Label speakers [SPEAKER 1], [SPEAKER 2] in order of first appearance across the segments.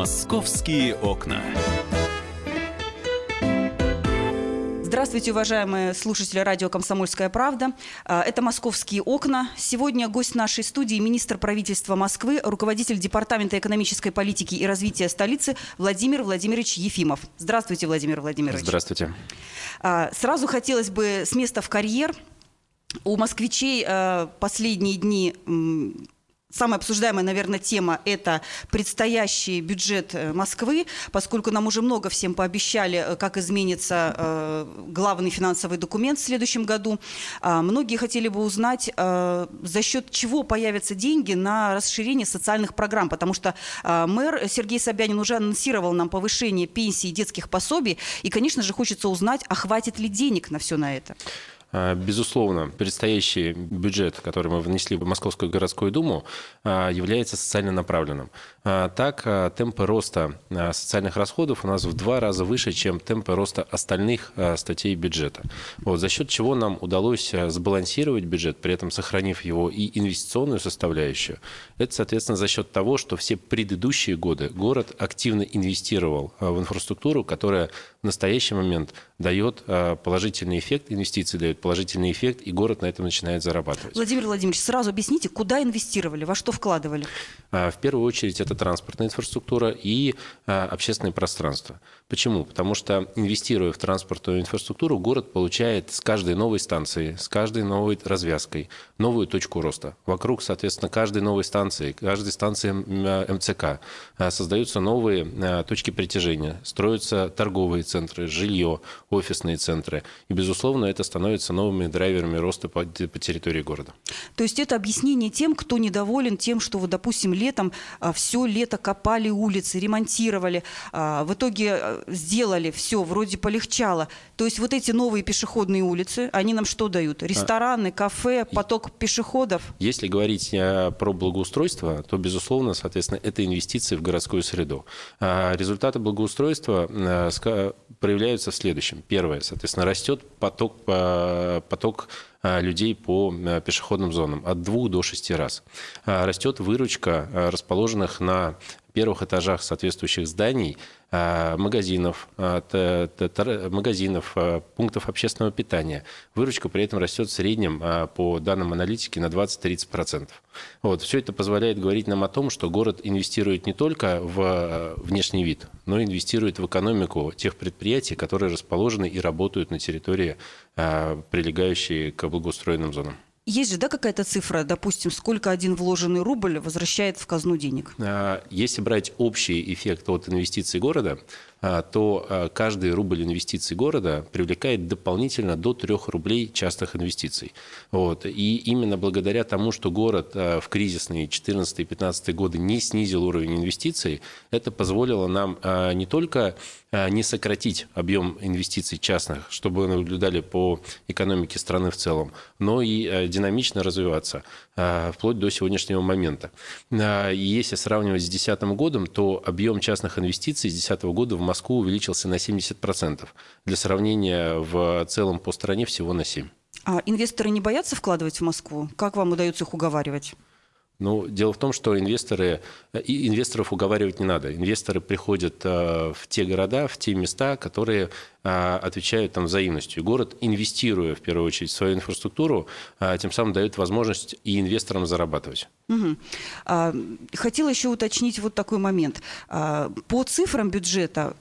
[SPEAKER 1] Московские окна.
[SPEAKER 2] Здравствуйте, уважаемые слушатели радио «Комсомольская правда». А, Это «Московские окна». Сегодня гость нашей студии – министр правительства Москвы, руководитель Департамента экономической политики и развития столицы Владимир Владимирович Ефимов. Здравствуйте, Владимир Владимирович.
[SPEAKER 3] Здравствуйте.
[SPEAKER 2] А, Сразу хотелось бы с места в карьер. У москвичей а, последние дни Самая обсуждаемая, наверное, тема – это предстоящий бюджет э, Москвы, поскольку нам уже много всем пообещали, э, как изменится э, главный финансовый документ в следующем году. А, Многие хотели бы узнать, за счет чего появятся деньги на расширение социальных программ, потому что мэр Сергей Собянин уже анонсировал нам повышение пенсий и детских пособий, и, конечно же, хочется узнать, а хватит ли денег на все на это.
[SPEAKER 3] А, Безусловно, предстоящий бюджет, который мы внесли в Московскую городскую думу, а, является социально направленным. А, Так, темпы роста социальных расходов у нас в два раза выше, чем темпы роста остальных статей бюджета. Вот, за счет чего нам удалось сбалансировать бюджет, при этом сохранив его и инвестиционную составляющую. Это, соответственно, за счет того, что все предыдущие годы город активно инвестировал в инфраструктуру, которая в настоящий момент дает положительный эффект, инвестиции дают положительный эффект, и город на этом начинает зарабатывать.
[SPEAKER 2] Владимир Владимирович, сразу объясните, куда инвестировали, во что вкладывали?
[SPEAKER 3] А, В первую очередь это транспортная инфраструктура и а, общественное пространство. Почему? Потому что инвестируя в транспортную инфраструктуру, город получает с каждой новой станции, с каждой новой развязкой новую точку роста. Вокруг, соответственно, каждой новой станции, каждой станции а, МЦК создаются новые точки притяжения, строятся торговые центры, жилье, офисные центры. И, безусловно, это становится новыми драйверами роста по по территории города.
[SPEAKER 2] То есть это объяснение тем, кто недоволен тем, что, вот, допустим, летом все лето копали улицы, ремонтировали, а, в итоге а, сделали все, вроде полегчало. То есть вот эти новые пешеходные улицы, они нам что дают? Рестораны, кафе, поток пешеходов?
[SPEAKER 3] Если говорить э, про благоустройство, то, безусловно, соответственно, это инвестиции в городскую среду. А Результаты благоустройства э, проявляются в следующем. Первое, соответственно, растет поток, э, поток э, людей по э, пешеходным зонам от двух до шести раз. Растет выручка расположенных на первых этажах соответствующих зданий э, магазинов, э, магазинов, э, пунктов общественного питания. Выручка при этом растет в среднем, по данным аналитики, на 20-30%. Вот. Все это позволяет говорить нам о том, что город инвестирует не только в внешний вид, но и инвестирует в экономику тех предприятий, которые расположены и работают на территории, прилегающей к благоустроенным зонам.
[SPEAKER 2] Есть же, да, какая-то цифра, допустим, сколько один вложенный рубль возвращает в казну денег?
[SPEAKER 3] А, Если брать общий эффект от инвестиций города, то а, каждый рубль инвестиций города привлекает дополнительно до 3 рублей частных инвестиций. Вот. И именно благодаря тому, что город а, в кризисные 14-15 годы не снизил уровень инвестиций, это позволило нам а, не только а, не сократить объем инвестиций частных, чтобы наблюдали по экономике страны в целом, но и а, динамично развиваться а, вплоть до сегодняшнего момента. А, Если сравнивать с 2010 годом, то объем частных инвестиций с 2010 года в Москву увеличился на 70%. Для сравнения, в целом по стране всего на 7%.
[SPEAKER 2] А инвесторы не боятся вкладывать в Москву? Как вам удается их уговаривать?
[SPEAKER 3] Ну, дело в том, что инвесторы, инвесторов уговаривать не надо. Инвесторы приходят э, в те города, в те места, которые э, отвечают там взаимностью. Город, инвестируя в первую очередь в свою инфраструктуру, э, тем самым дает возможность и инвесторам зарабатывать.
[SPEAKER 2] А, Хотела еще уточнить вот такой момент. А, По цифрам бюджета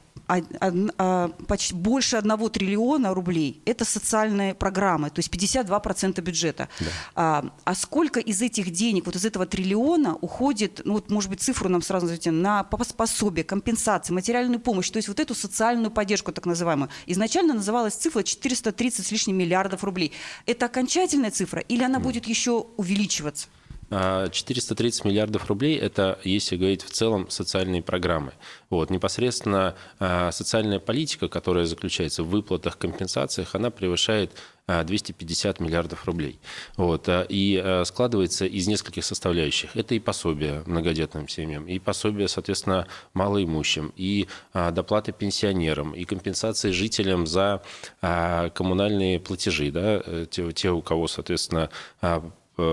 [SPEAKER 2] почти больше одного триллиона рублей – это социальные программы, то есть 52% бюджета. А, а сколько из этих денег, вот из этого триллиона уходит, ну вот, может быть, цифру нам сразу назовите, на пос- пособие, компенсации, материальную помощь, то есть вот эту социальную поддержку так называемую. Изначально называлась цифра 430 с лишним миллиардов рублей. Это окончательная цифра или она будет еще увеличиваться?
[SPEAKER 3] А 430 миллиардов рублей – это, если говорить в целом, социальные программы. Вот, непосредственно а, социальная политика, которая заключается в выплатах, компенсациях, она превышает а, 250 миллиардов рублей. Вот, а, и а, складывается из нескольких составляющих. Это и пособие многодетным семьям, и пособие, соответственно, малоимущим, и а, доплаты пенсионерам, и компенсации жителям за а, коммунальные платежи, да, э, те, те, у кого, соответственно, а,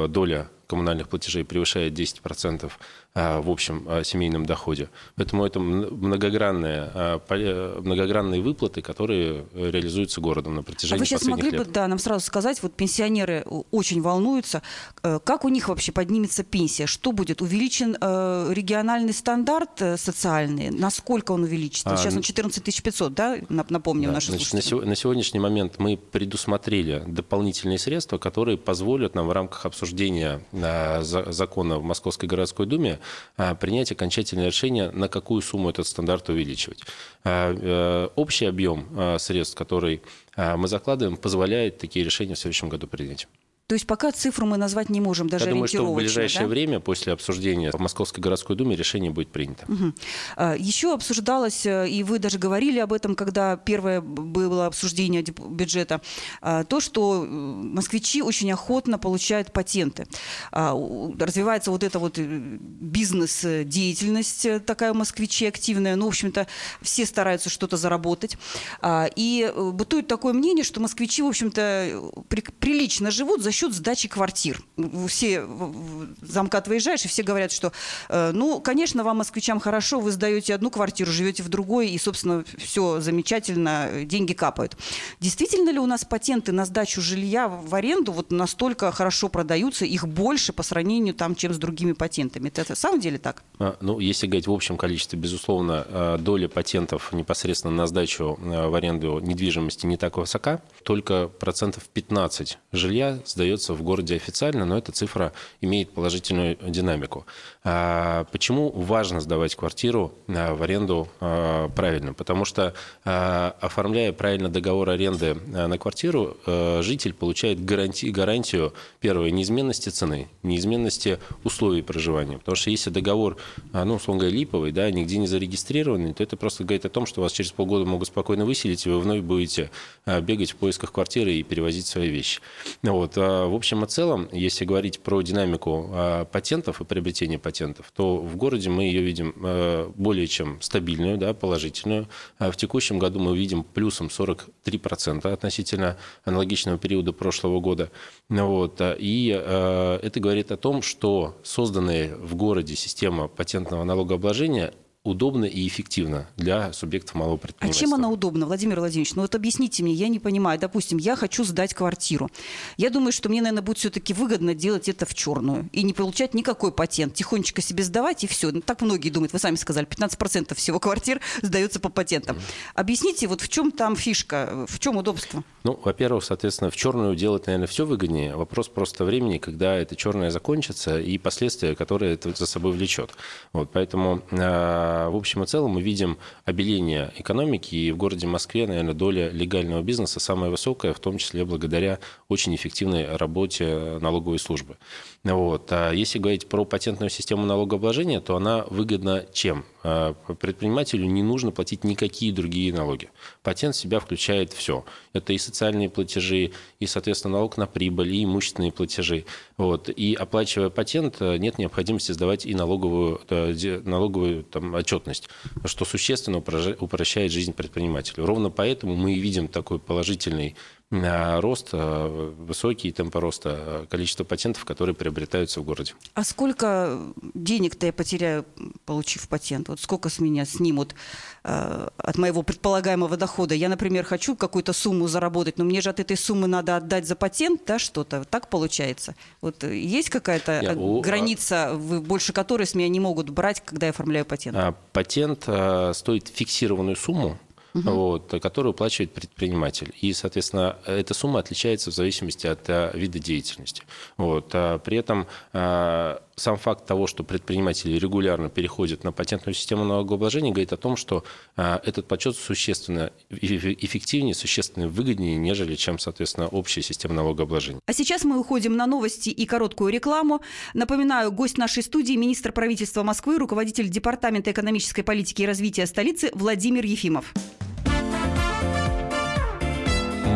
[SPEAKER 3] доля коммунальных платежей превышает 10% а, в общем а, семейном доходе. Поэтому это многогранные, а, многогранные выплаты, которые реализуются городом на протяжении
[SPEAKER 2] а вы сейчас могли
[SPEAKER 3] лет.
[SPEAKER 2] бы да, нам сразу сказать, вот пенсионеры очень волнуются, э, как у них вообще поднимется пенсия? Что будет? Увеличен э, региональный стандарт э, социальный? Насколько он увеличится? Сейчас он 14 500, да? Напомним
[SPEAKER 3] да,
[SPEAKER 2] наши
[SPEAKER 3] значит,
[SPEAKER 2] слушатели.
[SPEAKER 3] на, на сегодняшний момент мы предусмотрели дополнительные средства, которые позволят нам в рамках обсуждения закона в Московской городской думе а, принять окончательное решение, на какую сумму этот стандарт увеличивать. А, общий объем средств, который мы закладываем, позволяет такие решения в следующем году принять.
[SPEAKER 2] То есть пока цифру мы назвать не можем, даже
[SPEAKER 3] Я думаю, что в ближайшее
[SPEAKER 2] да?
[SPEAKER 3] время, после обсуждения в Московской городской думе, решение будет принято.
[SPEAKER 2] Мгм. А, Еще обсуждалось, э, и вы даже говорили об этом, когда первое было обсуждение бюджета, а, то, что э, москвичи очень охотно получают патенты. А, Развивается вот эта вот э, бизнес-деятельность такая у москвичей активная. Ну, в общем-то, все стараются что-то заработать. И бытует такое мнение, что москвичи, в общем-то, при- прилично живут за счет сдачи квартир. Все замкат выезжаешь, и все говорят, что, э, ну, конечно, вам, москвичам, хорошо, вы сдаете одну квартиру, живете в другой, и, собственно, все замечательно, э, деньги капают. Действительно ли у нас патенты на сдачу жилья в аренду вот настолько хорошо продаются, их больше по сравнению там, чем с другими патентами? Это на самом деле так?
[SPEAKER 3] А, Ну, если говорить в общем количестве, безусловно, а, доля патентов непосредственно на сдачу в аренду недвижимости не так высока. Только процентов 15 жилья сдается в городе официально, но эта цифра имеет положительную динамику. А, Почему важно сдавать квартиру а, в аренду а, правильно? Потому что, оформляя правильно договор аренды на квартиру, житель получает гаранти- гарантию, первое, неизменности цены, неизменности условий проживания. Потому что если договор, ну, условно говоря, липовый, да, нигде не зарегистрированный, то это просто говорит о том, что вас через полгода могут спокойно выселить, и вы вновь будете бегать в поисках квартиры и перевозить свои вещи. Вот. В общем и целом, если говорить про динамику а, патентов и приобретения патентов, то в городе мы ее видим а, более чем стабильную, да, положительную. А В текущем году мы видим плюсом 43% относительно аналогичного периода прошлого года. Вот. а, И э, это говорит о том, что созданная в городе система патентного налогообложения удобно и эффективно для субъектов малого
[SPEAKER 2] А
[SPEAKER 3] предпринимательства.
[SPEAKER 2] чем она удобна, Владимир Владимирович? Ну вот объясните мне, я не понимаю. Допустим, я хочу сдать квартиру. Я думаю, что мне, наверное, будет все-таки выгодно делать это в черную и не получать никакой патент. Тихонечко себе сдавать и все. Ну, так многие думают, вы сами сказали, 15% всего квартир сдаются по патентам. Объясните, вот в чем там фишка, в чем удобство?
[SPEAKER 3] Ну, во-первых, соответственно, в черную делать, наверное, все выгоднее. Вопрос просто времени, когда это черное закончится и последствия, которые это за собой влечет. Вот, поэтому, э, в общем и целом, мы видим обеление экономики, и в городе Москве, наверное, доля легального бизнеса самая высокая, в том числе благодаря очень эффективной работе налоговой службы. Вот. А если говорить про патентную систему налогообложения, то она выгодна чем? А, Предпринимателю не нужно платить никакие другие налоги. Патент в себя включает все. Это и социальные платежи, и, соответственно, налог на прибыль, и имущественные платежи. Вот. И оплачивая патент, э, нет необходимости сдавать и налоговую, налоговую там, отчетность, что существенно упрощает жизнь предпринимателю. Ровно поэтому мы и видим такой положительный рост, а, высокий темп роста а, количества патентов, которые приобретаются в городе.
[SPEAKER 2] А сколько денег-то я потеряю, получив патент? Вот сколько с меня снимут э, от моего предполагаемого дохода? Я, например, хочу какую-то сумму заработать, но мне же от этой суммы надо отдать за патент, да, что-то. Так получается? Вот э, есть какая-то
[SPEAKER 3] Я-
[SPEAKER 2] э,
[SPEAKER 3] у-
[SPEAKER 2] граница, вы- больше которой с меня не могут брать, когда я оформляю патент?
[SPEAKER 3] А, Патент а, стоит фиксированную сумму, вот, которую уплачивает предприниматель. И, соответственно, эта сумма отличается в зависимости от а, вида деятельности. Вот. А При этом а, сам факт того, что предприниматели регулярно переходят на патентную систему налогообложения, говорит о том, что а, этот подсчет существенно эф- эффективнее, существенно выгоднее, нежели чем, соответственно, общая система налогообложения.
[SPEAKER 2] А сейчас мы уходим на новости и короткую рекламу. Напоминаю, гость нашей студии – министр правительства Москвы, руководитель Департамента экономической политики и развития столицы Владимир Ефимов.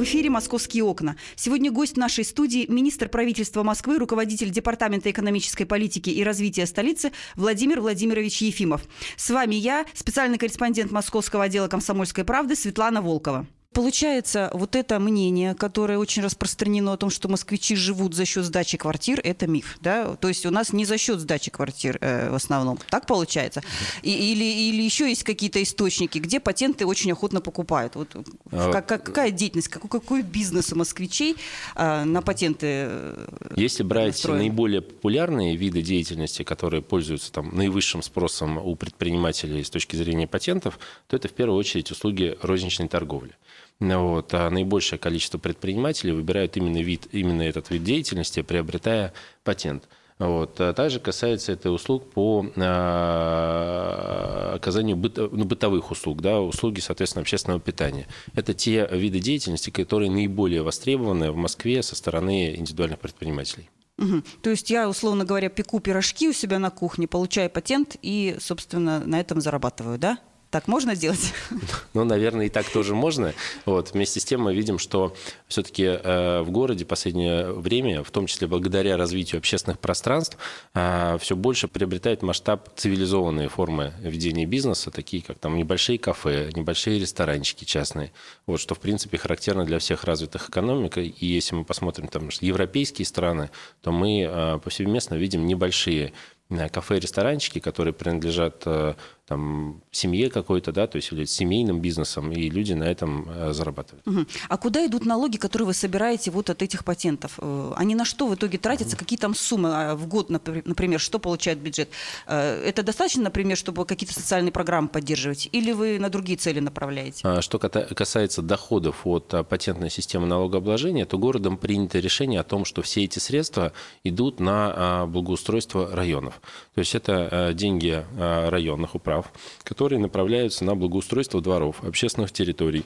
[SPEAKER 2] В эфире «Московские окна». Сегодня гость нашей студии – министр правительства Москвы, руководитель Департамента экономической политики и развития столицы Владимир Владимирович Ефимов. С вами я, специальный корреспондент Московского отдела «Комсомольской правды» Светлана Волкова. Получается, вот это мнение, которое очень распространено о том, что москвичи живут за счет сдачи квартир, это миф, да? То есть у нас не за счет сдачи квартир э, в основном. Так получается? И, или, или еще есть какие-то источники, где патенты очень охотно покупают? Вот
[SPEAKER 3] А,
[SPEAKER 2] как, как- какая деятельность, какой, какой бизнес у москвичей э, на патенты э,
[SPEAKER 3] Если брать
[SPEAKER 2] настроен?
[SPEAKER 3] наиболее популярные виды деятельности, которые пользуются там, наивысшим спросом у предпринимателей с точки зрения патентов, то это в первую очередь услуги розничной торговли. Вот. А наибольшее количество предпринимателей выбирают именно, вид, именно этот вид деятельности, приобретая патент. Вот. А также касается это услуг по а, оказанию быто- ну, бытовых услуг, да, услуги, соответственно, общественного питания. Это те виды деятельности, которые наиболее востребованы в Москве со стороны индивидуальных предпринимателей.
[SPEAKER 2] Мгм. То есть я, условно говоря, пеку пирожки у себя на кухне, получаю патент и, собственно, на этом зарабатываю, да? Так можно сделать?
[SPEAKER 3] Ну, наверное, и так тоже можно. Вот. Вместе с тем мы видим, что все-таки в городе последнее время, в том числе благодаря развитию общественных пространств, все больше приобретает масштаб цивилизованные формы ведения бизнеса, такие как там небольшие кафе, небольшие ресторанчики частные. Вот, что, в принципе, характерно для всех развитых экономик. И если мы посмотрим там европейские страны, то мы э, повсеместно видим небольшие э, кафе и ресторанчики, которые принадлежат э, там, семье какой-то, да, то есть являются семейным бизнесом, и люди на этом э, зарабатывают.
[SPEAKER 2] Мгм. А куда идут налоги, которые вы собираете вот от этих патентов? Э, Они на что в итоге тратятся? Какие там суммы а, в год, напри- например, что получает бюджет? Э, Это достаточно, например, чтобы какие-то социальные программы поддерживать? Или вы на другие цели направляете?
[SPEAKER 3] А Что касается доходов от а, патентной системы налогообложения, то городом принято решение о том, что все эти средства идут на благоустройство районов. То есть это деньги районных управ, которые направляются на благоустройство дворов, общественных территорий.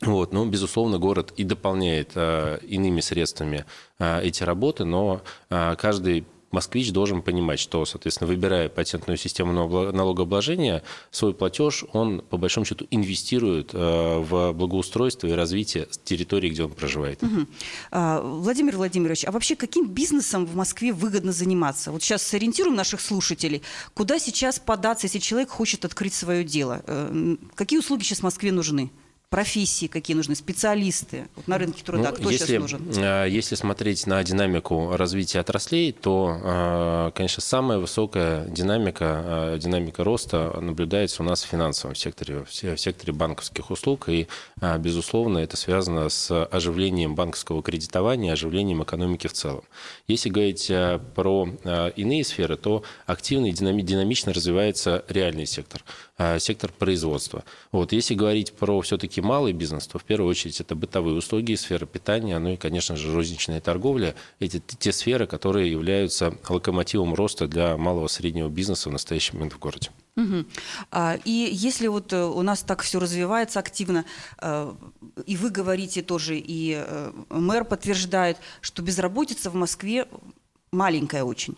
[SPEAKER 3] Вот, ну, безусловно, город и дополняет а, иными средствами а, эти работы, но а, каждый москвич должен понимать, что, соответственно, выбирая патентную систему налого- налогообложения, свой платеж он, по большому счету, инвестирует а, в благоустройство и развитие территории, где он проживает.
[SPEAKER 2] А, Владимир Владимирович, а вообще каким бизнесом в Москве выгодно заниматься? Вот сейчас сориентируем наших слушателей, куда сейчас податься, если человек хочет открыть свое дело? Э, Какие услуги сейчас в Москве нужны? Профессии какие нужны? Специалисты? Вот на рынке труда
[SPEAKER 3] Ну,
[SPEAKER 2] кто
[SPEAKER 3] если,
[SPEAKER 2] сейчас нужен?
[SPEAKER 3] э, Если смотреть на динамику развития отраслей, то, э, конечно, самая высокая динамика, э, динамика роста наблюдается у нас в финансовом секторе, в се- в секторе банковских услуг. И, безусловно, это связано с оживлением банковского кредитования, оживлением экономики в целом. Если говорить про иные сферы, то активно и динами- динамично развивается реальный сектор, сектор производства. Вот. Если говорить про все-таки малый бизнес, то в первую очередь это бытовые услуги, сфера питания, ну и, конечно же, розничная торговля. Эти те сферы, которые являются локомотивом роста для малого и среднего бизнеса в настоящий момент в городе.
[SPEAKER 2] А, И если вот э, у нас так все развивается активно, э, и вы говорите тоже, и э, мэр подтверждает, что безработица в Москве маленькая очень.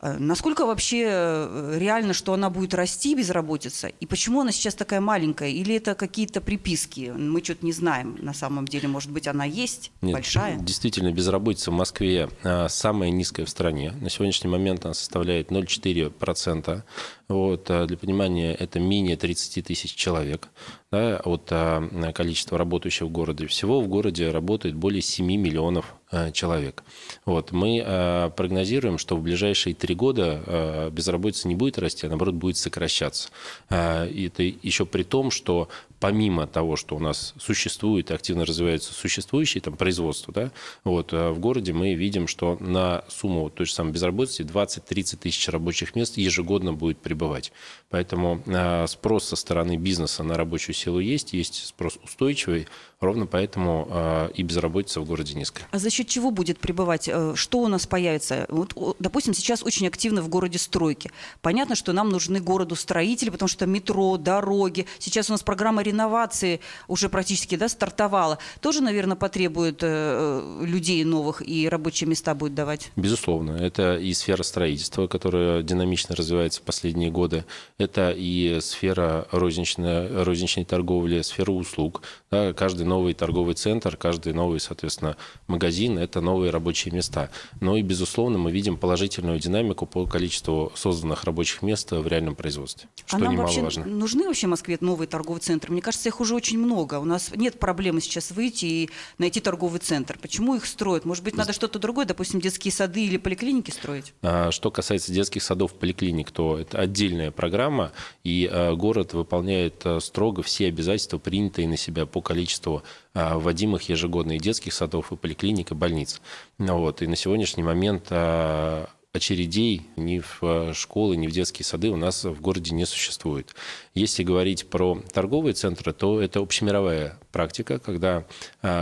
[SPEAKER 2] Э, Насколько вообще э, реально, что она будет расти, безработица? И почему она сейчас такая маленькая? Или это какие-то приписки? Мы что-то не знаем. На самом деле, может быть, она есть,
[SPEAKER 3] Нет,
[SPEAKER 2] большая?
[SPEAKER 3] Действительно, безработица в Москве а, самая низкая в стране. На сегодняшний момент она составляет 0,4%. Вот, для понимания, это менее 30 тысяч человек. Да, от а, количества работающих в городе. Всего в городе работает более 7 миллионов а, человек. Вот. Мы а, прогнозируем, что в ближайшие три года безработица не будет расти, а наоборот будет сокращаться. И это еще при том, что помимо того, что у нас существует, активно развивается существующее там, производство, да, вот, в городе мы видим, что на сумму той же самой безработицы 20-30 тысяч рабочих мест ежегодно будет прибывать. Поэтому спрос со стороны бизнеса на рабочую силу есть, есть спрос устойчивый, ровно поэтому и безработица в городе низкая.
[SPEAKER 2] А за счет чего будет прибывать? Э, что у нас появится? Вот, допустим, сейчас очень активно в городе стройки. Понятно, что нам нужны городу строители, потому что метро, дороги. Сейчас у нас программа реновации уже практически да, стартовала. Тоже, наверное, потребует э, людей новых и рабочие места будет давать?
[SPEAKER 3] Безусловно. Это и сфера строительства, которая динамично развивается в последние годы. Это и сфера розничной, розничной торговли, сфера услуг. Да, каждый новый торговый центр, каждый новый, соответственно, магазин – это новые рабочие места. Но и, безусловно, мы видим положительную динамику по количеству созданных рабочих мест в реальном производстве, что
[SPEAKER 2] а
[SPEAKER 3] немаловажно.
[SPEAKER 2] Вообще нужны вообще в Москве новые торговые центры? Мне кажется, их уже очень много. У нас нет проблемы сейчас выйти и найти торговый центр. Почему их строят? Может быть, надо что-то другое, допустим, детские сады или поликлиники строить?
[SPEAKER 3] А, что касается детских садов, поликлиник, то это отдельная программа, и а, город выполняет а, строго все обязательства, принятые на себя по количеству вводимых ежегодно и детских садов, и поликлиник, и больниц. Вот. И на сегодняшний момент очередей ни в школы, ни в детские сады у нас в городе не существует. Если говорить про торговые центры, то это общемировая практика, когда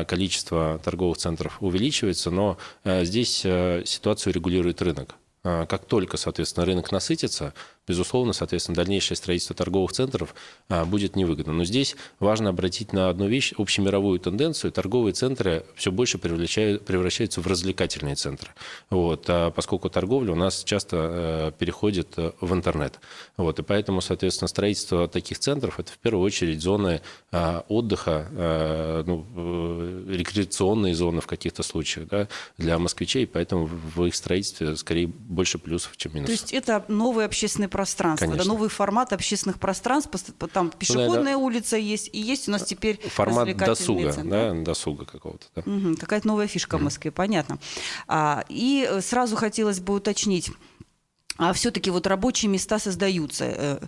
[SPEAKER 3] количество торговых центров увеличивается, но здесь ситуацию регулирует рынок. Как только, соответственно, рынок насытится, безусловно, соответственно, дальнейшее строительство торговых центров а, будет невыгодно. Но здесь важно обратить на одну вещь, общемировую тенденцию. Торговые центры все больше превращаются в развлекательные центры. Вот, а поскольку торговля у нас часто а, переходит э, в интернет. Вот, и поэтому, соответственно, строительство таких центров – это в первую очередь зоны а, отдыха, ну, э, рекреационные зоны в каких-то случаях да, для москвичей. Поэтому в их строительстве скорее больше плюсов, чем минусов.
[SPEAKER 2] То есть это новый общественный пространство, Конечно. да, новый формат общественных пространств, там пешеходная ну, улица есть, и есть у нас теперь
[SPEAKER 3] формат досуга, центр. да, досуга какого-то. Да.
[SPEAKER 2] Угу, какая-то новая фишка угу. в Москве, понятно. А, и э, сразу хотелось бы уточнить, а все-таки вот рабочие места создаются. Э,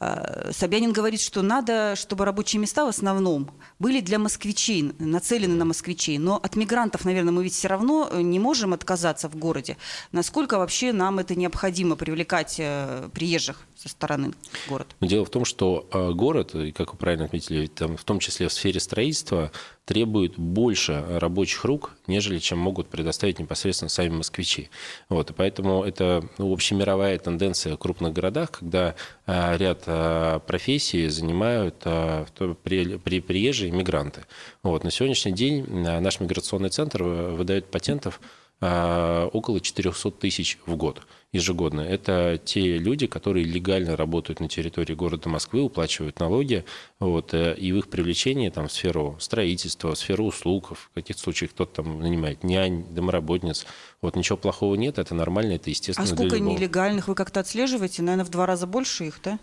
[SPEAKER 2] э, Собянин говорит, что надо, чтобы рабочие места в основном были для москвичей, нацелены на москвичей. Но от мигрантов, наверное, мы ведь все равно не можем отказаться в городе. Насколько вообще нам это необходимо привлекать э, приезжих? Со стороны города?
[SPEAKER 3] Дело в том, что город, и как вы правильно отметили, там, в том числе в сфере строительства, требует больше рабочих рук, нежели чем могут предоставить непосредственно сами москвичи. Вот, и поэтому это ну, общемировая тенденция в крупных городах, когда а, ряд а, профессий занимают а, при, при приезжие мигранты. Вот, на сегодняшний день наш миграционный центр выдает патентов около 400 тысяч в год ежегодно. Это те люди, которые легально работают на территории города Москвы, уплачивают налоги, вот, э, и в их привлечении там, в сферу строительства, в сферу услуг, в каких-то случаях кто-то там нанимает нянь, домоработниц. Вот ничего плохого нет, это нормально, это естественно.
[SPEAKER 2] А сколько нелегальных вы как-то отслеживаете? Наверное, в два раза больше их, да?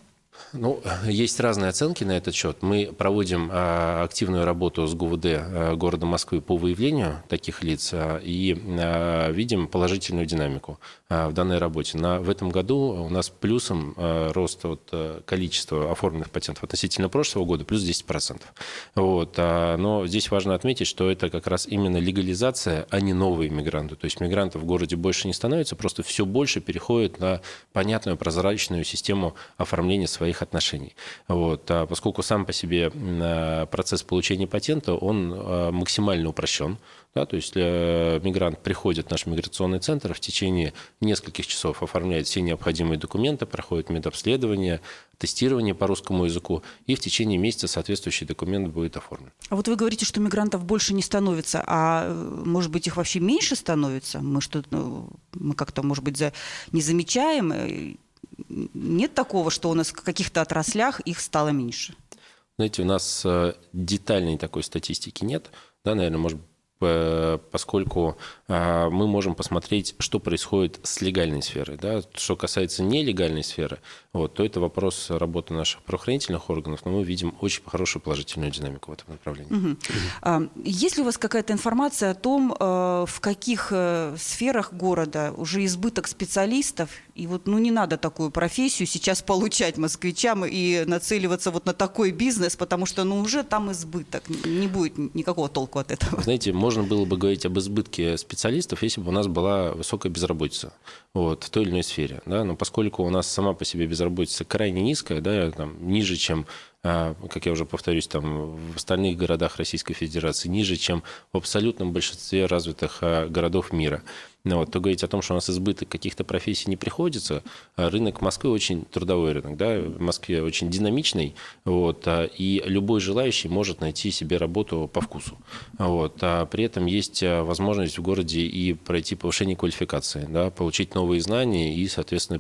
[SPEAKER 3] Ну, есть разные оценки на этот счет. Мы проводим а, активную работу с ГУВД а, города Москвы по выявлению таких лиц а, и видим положительную динамику в данной работе. На, в этом году у нас плюсом рост от количества оформленных патентов относительно прошлого года плюс 10%. Вот. Но здесь важно отметить, что это как раз именно легализация, а не новые мигранты. То есть мигрантов в городе больше не становится, просто все больше переходит на понятную прозрачную систему оформления своих своих отношений. Вот. А поскольку сам по себе а, процесс получения патента, он а, максимально упрощен. Да, то есть э, мигрант приходит в наш миграционный центр, в течение нескольких часов оформляет все необходимые документы, проходит медобследование, тестирование по русскому языку, и в течение месяца соответствующий документ будет оформлен.
[SPEAKER 2] А вот вы говорите, что мигрантов больше не становится, а э, может быть их вообще меньше становится? Мы что ну, мы как-то, может быть, за, не замечаем? Э, нет такого, что у нас в каких-то отраслях их стало меньше?
[SPEAKER 3] Знаете, у нас э, детальной такой статистики нет. Да, наверное, может поскольку а, мы можем посмотреть, что происходит с легальной сферой. Да? Что касается нелегальной сферы, вот, то это вопрос работы наших правоохранительных органов, но мы видим очень хорошую положительную динамику в этом направлении.
[SPEAKER 2] Угу. А, есть ли у вас какая-то информация о том, э, в каких э, сферах города уже избыток специалистов, и вот ну, не надо такую профессию сейчас получать москвичам и нацеливаться вот на такой бизнес, потому что ну, уже там избыток, не будет никакого толку от этого.
[SPEAKER 3] Знаете, можно было бы говорить об избытке специалистов, если бы у нас была высокая безработица вот, в той или иной сфере. Да? Но поскольку у нас сама по себе безработица крайне низкая, да, там, ниже, чем как я уже повторюсь, там, в остальных городах Российской Федерации, ниже, чем в абсолютном большинстве развитых а, городов мира. Ну, вот, то говорить о том, что у нас избыток каких-то профессий не приходится, а рынок Москвы очень трудовой рынок, да, в Москве очень динамичный, вот, а, и любой желающий может найти себе работу по вкусу. Вот, а при этом есть возможность в городе и пройти повышение квалификации, да, получить новые знания и, соответственно,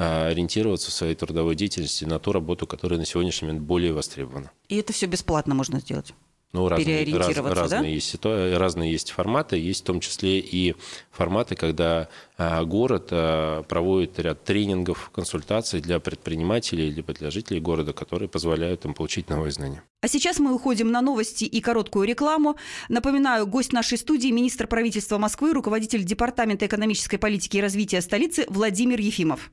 [SPEAKER 3] переориентироваться в своей трудовой деятельности на ту работу, которая на сегодняшний момент более востребована.
[SPEAKER 2] И это все бесплатно можно сделать?
[SPEAKER 3] Ну, разные, раз, разные,
[SPEAKER 2] да?
[SPEAKER 3] есть, разные есть форматы, есть в том числе и форматы, когда а, город а, проводит ряд тренингов, консультаций для предпринимателей либо для жителей города, которые позволяют им получить новые знания.
[SPEAKER 2] А сейчас мы уходим на новости и короткую рекламу. Напоминаю, гость нашей студии – министр правительства Москвы, руководитель Департамента экономической политики и развития столицы Владимир Ефимов.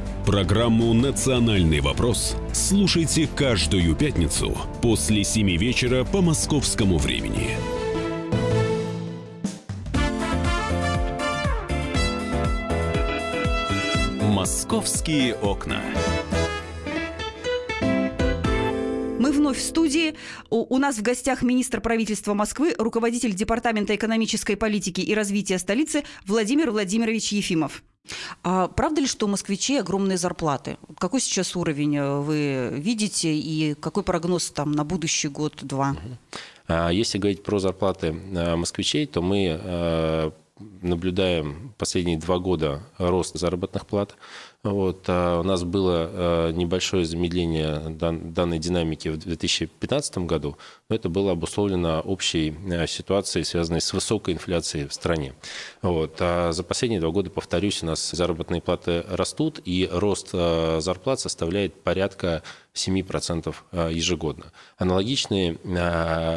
[SPEAKER 1] Программу «Национальный вопрос» слушайте каждую пятницу после 7 вечера по московскому времени. «Московские окна».
[SPEAKER 2] Мы вновь в студии. У, нас в гостях министр правительства Москвы, руководитель Департамента экономической политики и развития столицы Владимир Владимирович Ефимов. А правда ли, что у москвичей огромные зарплаты? Какой сейчас уровень э, вы видите и какой прогноз там на будущий год-два?
[SPEAKER 3] А если говорить про зарплаты э, москвичей, то мы э, наблюдаем последние два года рост заработных плат. Вот, а у нас было а, небольшое замедление данной динамики в 2015 году, но это было обусловлено общей а, ситуацией, связанной с высокой инфляцией в стране. Вот. А за последние два года, повторюсь, у нас заработные платы растут, и рост зарплат составляет порядка 7% ежегодно. Аналогичные,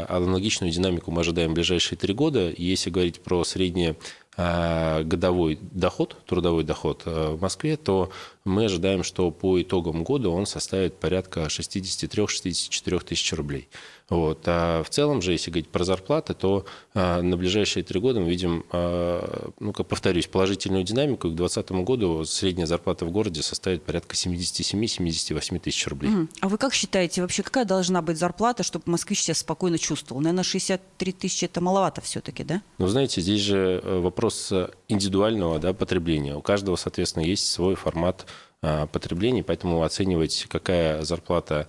[SPEAKER 3] аналогичную динамику мы ожидаем в ближайшие три года. Если говорить про среднее Э, годовой доход, трудовой доход э, в Москве, то мы ожидаем, что по итогам года он составит порядка 63-64 тысяч рублей. Вот. А в целом же, если говорить про зарплаты, то а, на ближайшие три года мы видим, а, ну, как повторюсь, положительную динамику. К 2020 году средняя зарплата в городе составит порядка 77-78 тысяч рублей.
[SPEAKER 2] А вы как считаете, вообще какая должна быть зарплата, чтобы москвич себя спокойно чувствовал? Наверное, 63 тысячи – это маловато все-таки, да?
[SPEAKER 3] Ну, знаете, здесь же э, вопрос индивидуального да, потребления. У каждого, соответственно, есть свой формат а, потребления, поэтому оценивать, какая зарплата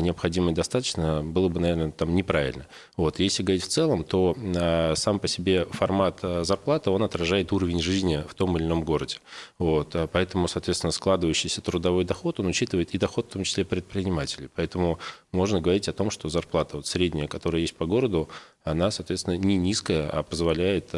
[SPEAKER 3] необходимо и достаточно, было бы, наверное, там неправильно. Вот. Если говорить в целом, то а, сам по себе формат а, зарплаты, он отражает уровень жизни в том или ином городе. Вот. Поэтому, соответственно, складывающийся трудовой доход, он учитывает и доход, в том числе предпринимателей. Поэтому можно говорить о том, что зарплата вот средняя, которая есть по городу, она, соответственно, не низкая, а позволяет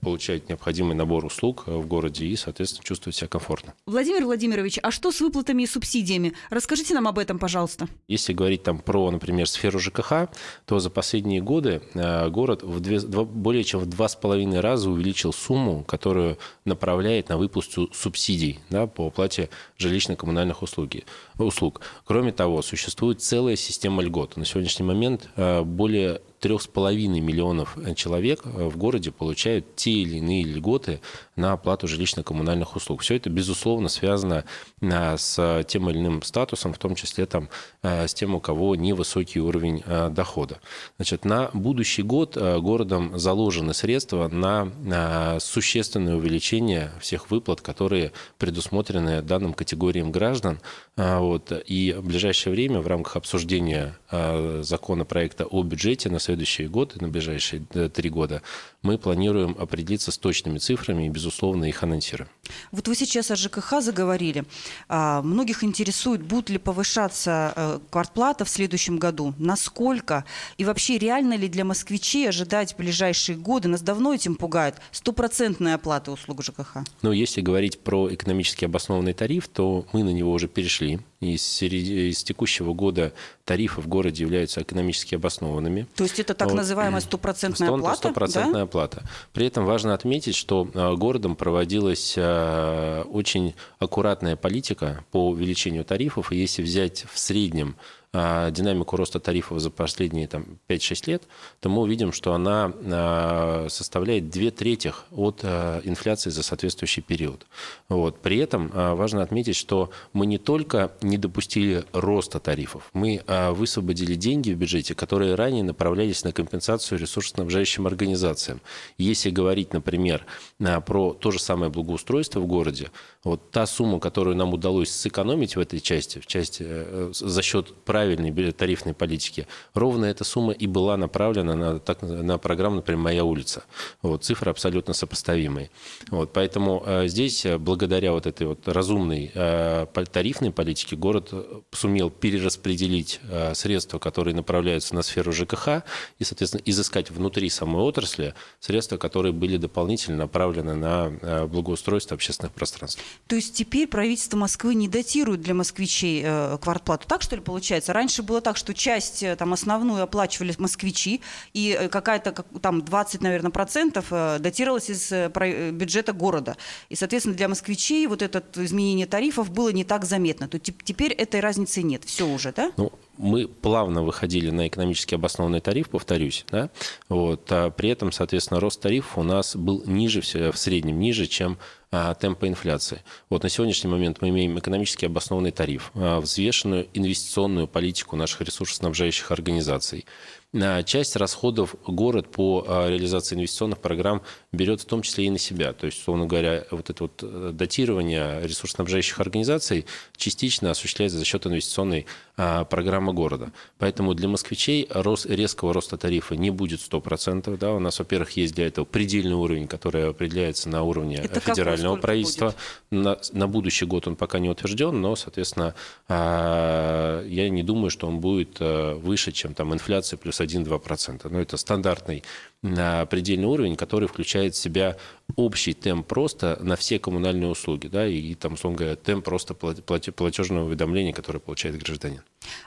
[SPEAKER 3] получать необходимый набор услуг в городе и, соответственно, чувствовать себя комфортно.
[SPEAKER 2] Владимир Владимирович, а что с выплатами и субсидиями? Расскажите нам об этом, пожалуйста.
[SPEAKER 3] Если если говорить там про, например, сферу ЖКХ, то за последние годы э, город в две, два, более чем в два с половиной раза увеличил сумму, которую направляет на выплату субсидий да, по оплате жилищно-коммунальных услуги, услуг. Кроме того, существует целая система льгот. На сегодняшний момент э, более 3,5 миллионов человек в городе получают те или иные льготы на оплату жилищно-коммунальных услуг. Все это, безусловно, связано с тем или иным статусом, в том числе там, с тем, у кого невысокий уровень дохода. Значит, на будущий год городом заложены средства на существенное увеличение всех выплат, которые предусмотрены данным категориям граждан. Вот, и в ближайшее время в рамках обсуждения законопроекта о бюджете на следующий год и на ближайшие э, три года мы планируем определиться с точными цифрами и, безусловно, их анонсируем.
[SPEAKER 2] Вот вы сейчас о ЖКХ заговорили. А, многих интересует, будут ли повышаться э, квартплата в следующем году, насколько и вообще реально ли для москвичей ожидать в ближайшие годы, нас давно этим пугает, стопроцентная оплата услуг ЖКХ?
[SPEAKER 3] Ну, если говорить про экономически обоснованный тариф, то мы на него уже перешли. И с, с текущего года тарифы в городе являются экономически обоснованными.
[SPEAKER 2] То есть это так называемая стопроцентная оплата?
[SPEAKER 3] Стопроцентная да? оплата. При этом важно отметить, что э, городом проводилась э, очень аккуратная политика по увеличению тарифов. И если взять в среднем а, динамику роста тарифов за последние там, 5-6 лет, то мы увидим, что она а, составляет две трети от а, инфляции за соответствующий период. Вот. При этом важно отметить, что мы не только не допустили роста тарифов, мы высвободили деньги в бюджете, которые ранее направлялись на компенсацию ресурсоснабжающим организациям. Если говорить, например, про то же самое благоустройство в городе, вот та сумма, которую нам удалось сэкономить в этой части, в части э, за счет правильной тарифной политики, ровно эта сумма и была направлена на, так, на программу, например, «Моя улица». Вот, цифры абсолютно сопоставимые. Вот, поэтому э, здесь, э, благодаря вот этой вот разумной э, тарифной политике, город сумел перераспределить средства, которые направляются на сферу ЖКХ, и, соответственно, изыскать внутри самой отрасли средства, которые были дополнительно направлены на благоустройство общественных пространств.
[SPEAKER 2] То есть теперь правительство Москвы не датирует для москвичей квартплату. Так что ли получается? Получается? Раньше было так, что часть э, там основную оплачивали москвичи, и э, какая-то как, там 20, наверное, процентов э, датировалась из бюджета города. И, соответственно, для москвичей вот это изменение тарифов было не так заметно. То теперь этой разницы нет. Все уже, да?
[SPEAKER 3] Ну, мы плавно выходили на экономически обоснованный тариф, повторюсь, да, вот, а при этом, соответственно, рост тарифов у нас был ниже, в среднем ниже, чем темпа инфляции. Вот на сегодняшний момент мы имеем экономически обоснованный тариф, а, взвешенную инвестиционную политику наших ресурсоснабжающих организаций, часть расходов город по а, реализации инвестиционных программ берет в том числе и на себя. То есть, условно говоря, вот это вот э, датирование ресурсоснабжающих организаций частично осуществляется за счет инвестиционной программы города. Поэтому для москвичей рост, резкого роста тарифа не будет 100%. Да? У нас, во-первых, есть для этого предельный уровень, который определяется на уровне это федерального правительства. На, на будущий год он пока не утвержден, но, соответственно, я не думаю, что он будет э, выше, чем там инфляция плюс плюс 1-2%. Но это стандартный предельный уровень, который включает в себя общий темп роста на все коммунальные услуги, да, и, и там, условно говоря, темп роста платежного уведомления, которое получает гражданин.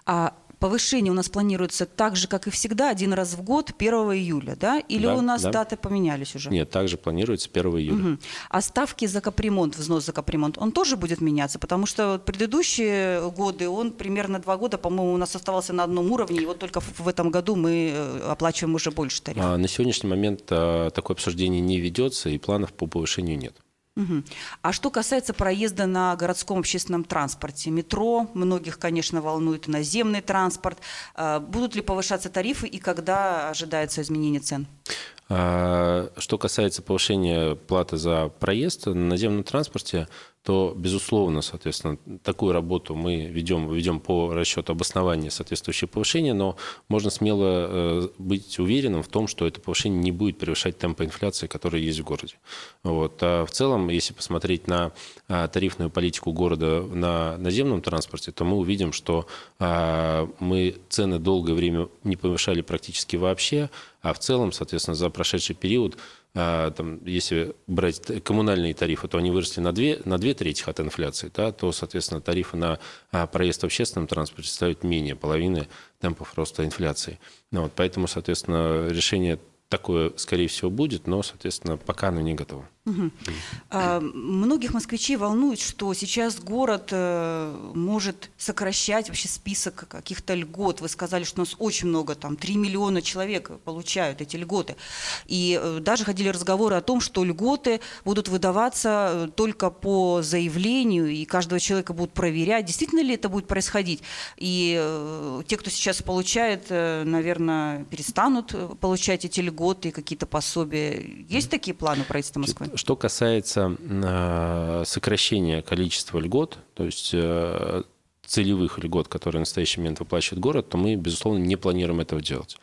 [SPEAKER 2] А повышение у нас планируется так же, как и всегда, один раз в год, 1 июля, да? Или
[SPEAKER 3] да,
[SPEAKER 2] у нас
[SPEAKER 3] да.
[SPEAKER 2] даты поменялись уже?
[SPEAKER 3] Нет, также планируется 1 июля.
[SPEAKER 2] Угу. А ставки за капремонт, взнос за капремонт, он тоже будет меняться? Потому что предыдущие годы, он примерно два года, по-моему, у нас оставался на одном уровне, и вот только в этом году мы э, оплачиваем уже больше тарифов.
[SPEAKER 3] А на сегодняшний момент а, такое обсуждение не ведется, и планов по повышению нет.
[SPEAKER 2] Угу. А что касается проезда на городском общественном транспорте, метро, многих, конечно, волнует наземный транспорт. А, будут ли повышаться тарифы и когда ожидается изменение цен?
[SPEAKER 3] А, что касается повышения платы за проезд на наземном транспорте, то, безусловно, соответственно, такую работу мы ведем, ведем по расчету обоснования соответствующего повышения, но можно смело э, быть уверенным в том, что это повышение не будет превышать темпа инфляции, которая есть в городе. Вот. А в целом, если посмотреть на а, тарифную политику города на наземном транспорте, то мы увидим, что а, мы цены долгое время не повышали практически вообще, а в целом, соответственно, за прошедший период там, если брать коммунальные тарифы, то они выросли на две, на две трети от инфляции, да, то, соответственно, тарифы на а, проезд в общественном транспорте составят менее половины темпов роста инфляции. Ну, вот, поэтому, соответственно, решение такое, скорее всего, будет, но, соответственно, пока оно не готово.
[SPEAKER 2] Угу. А, многих москвичей волнует, что сейчас город э, может сокращать вообще список каких-то льгот. Вы сказали, что у нас очень много, там 3 миллиона человек получают эти льготы. И э, даже ходили разговоры о том, что льготы будут выдаваться э, только по заявлению, и каждого человека будут проверять, действительно ли это будет происходить. И э, те, кто сейчас получает, наверное, перестанут получать эти льготы, какие-то пособия. Есть такие планы правительства Москвы?
[SPEAKER 3] Что касается э, сокращения количества льгот, то есть э, целевых льгот, которые в настоящий момент выплачивает город, то мы, безусловно, не планируем этого делать.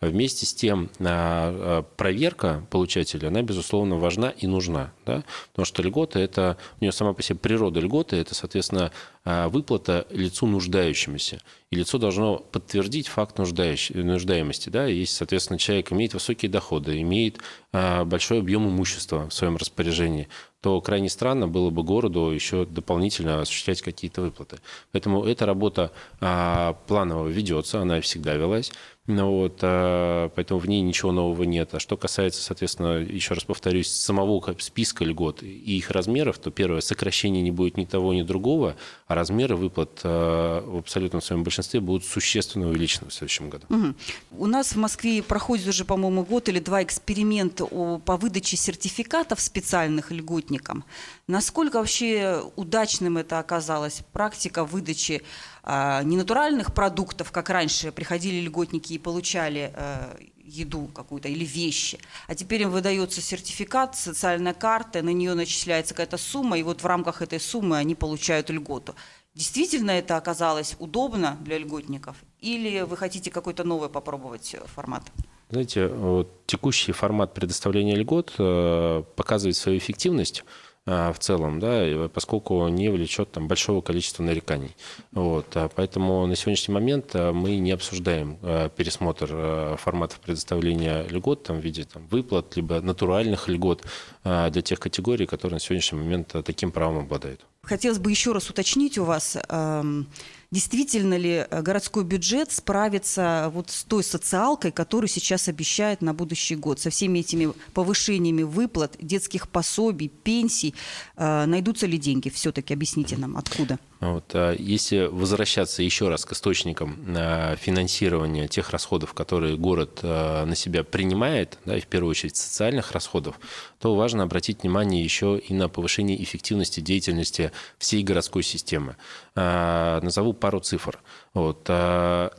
[SPEAKER 3] Вместе с тем, а, проверка получателя, она, безусловно, важна и нужна. Да? Потому что льгота – это, у нее сама по себе природа льготы – это, соответственно, выплата лицу нуждающемуся. И лицо должно подтвердить факт нуждаемости. Да? Если, соответственно, человек имеет высокие доходы, имеет большой объем имущества в своем распоряжении, то крайне странно было бы городу еще дополнительно осуществлять какие-то выплаты. Поэтому эта работа а, планово ведется, она всегда велась. Ну, вот, а, поэтому в ней ничего нового нет. А что касается, соответственно, еще раз повторюсь, самого списка льгот и их размеров, то первое, сокращение не будет ни того, ни другого, а размеры выплат а, в абсолютном своем большинстве будут существенно увеличены в следующем году.
[SPEAKER 2] Угу. У нас в Москве проходит уже, по-моему, год или два эксперимента по выдаче сертификатов специальных льготникам. Насколько вообще удачным это оказалось, практика выдачи а, не натуральных продуктов, как раньше приходили льготники и получали а, еду какую-то или вещи, а теперь им выдается сертификат, социальная карта, на нее начисляется какая-то сумма, и вот в рамках этой суммы они получают льготу. Действительно это оказалось удобно для льготников? Или вы хотите какой-то новый попробовать формат?
[SPEAKER 3] Знаете, вот текущий формат предоставления льгот э, показывает свою эффективность в целом, да, поскольку не влечет там большого количества нареканий. Вот, а поэтому на сегодняшний момент а, мы не обсуждаем пересмотр форматов предоставления льгот там, в виде там, выплат, либо натуральных льгот для тех категорий, которые на сегодняшний момент таким правом обладают.
[SPEAKER 2] Хотелось бы еще раз уточнить у вас, эм, действительно ли э, городской бюджет справится вот с той социалкой, которую сейчас обещает на будущий год, со всеми этими повышениями выплат, детских пособий, пенсий. Э, найдутся ли деньги? Все-таки объясните нам, откуда?
[SPEAKER 3] Вот, а если возвращаться еще раз к источникам а, финансирования тех расходов, которые город а, на себя принимает, да, и в первую очередь социальных расходов, то важно обратить внимание еще и на повышение эффективности деятельности всей городской системы. Назову пару цифр. Вот,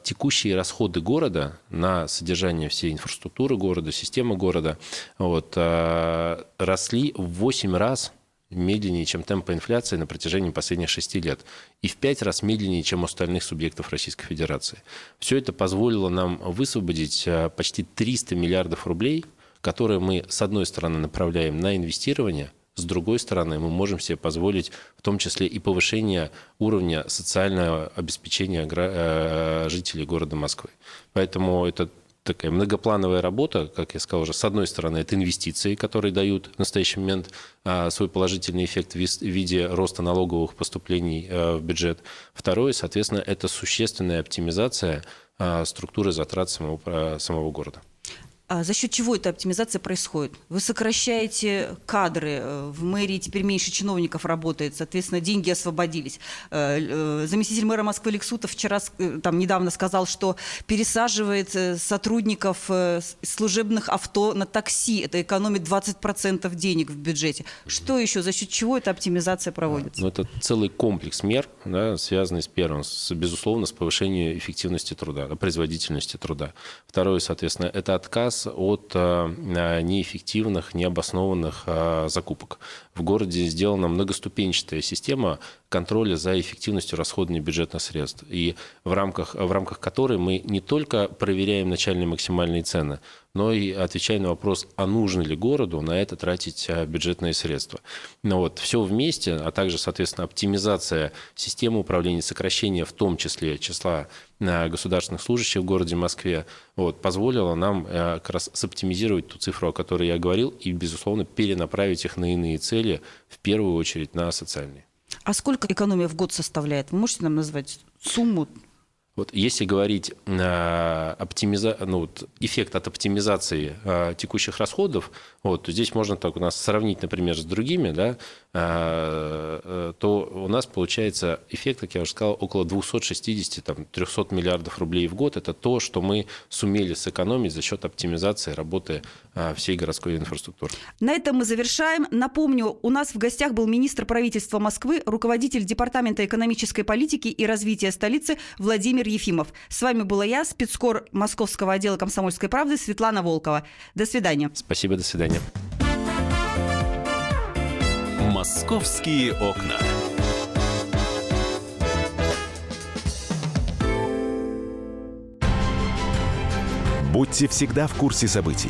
[SPEAKER 3] текущие расходы города на содержание всей инфраструктуры города, системы города вот, росли в 8 раз медленнее, чем темпы инфляции на протяжении последних шести лет. И в пять раз медленнее, чем у остальных субъектов Российской Федерации. Все это позволило нам высвободить э, почти 300 миллиардов рублей, которые мы, с одной стороны, направляем на инвестирование, с другой стороны, мы можем себе позволить в том числе и повышение уровня социального обеспечения э, жителей города Москвы. Поэтому это такая многоплановая работа, как я сказал уже, с одной стороны, это инвестиции, которые дают в настоящий момент а, свой положительный эффект в виде роста налоговых поступлений а, в бюджет. Второе, соответственно, это существенная оптимизация а, структуры затрат самого, самого города.
[SPEAKER 2] А за счет чего эта оптимизация происходит? Вы сокращаете кадры, э, в мэрии теперь меньше чиновников работает, соответственно, деньги освободились. Э, э, заместитель мэра Москвы Лексутов вчера, там недавно сказал, что пересаживает сотрудников служебных авто на такси. Это экономит 20% денег в бюджете. Что еще, за счет чего эта оптимизация проводится?
[SPEAKER 3] Ну, это целый комплекс мер, да, связанный с первым, с, безусловно, с повышением эффективности труда, производительности труда. Второе, соответственно, это отказ отказ от э, неэффективных, необоснованных э, закупок. В городе сделана многоступенчатая система контроля за эффективностью расходования бюджетных средств. И в рамках, в рамках которой мы не только проверяем начальные максимальные цены, но и отвечаем на вопрос, а нужно ли городу на это тратить бюджетные средства. Но вот все вместе, а также, соответственно, оптимизация системы управления, сокращение в том числе числа государственных служащих в городе Москве, вот, позволило нам а, как раз соптимизировать ту цифру, о которой я говорил, и, безусловно, перенаправить их на иные цели, в первую очередь на социальные.
[SPEAKER 2] А сколько экономия в год составляет? Вы можете нам назвать сумму?
[SPEAKER 3] Вот если говорить э, оптимиза... ну, вот, эффект от оптимизации э, текущих расходов, вот, то здесь можно так у нас сравнить, например, с другими, да, э, э, то у нас получается эффект, как я уже сказал, около 260-300 миллиардов рублей в год. Это то, что мы сумели сэкономить за счет оптимизации работы э, всей городской инфраструктуры.
[SPEAKER 2] На этом мы завершаем. Напомню, у нас в гостях был министр правительства Москвы, руководитель Департамента экономической политики и развития столицы Владимир Ефимов. С вами была я, спецкор Московского отдела комсомольской правды Светлана Волкова. До свидания.
[SPEAKER 3] Спасибо, до свидания.
[SPEAKER 1] «Московские окна».
[SPEAKER 4] Будьте всегда в курсе событий.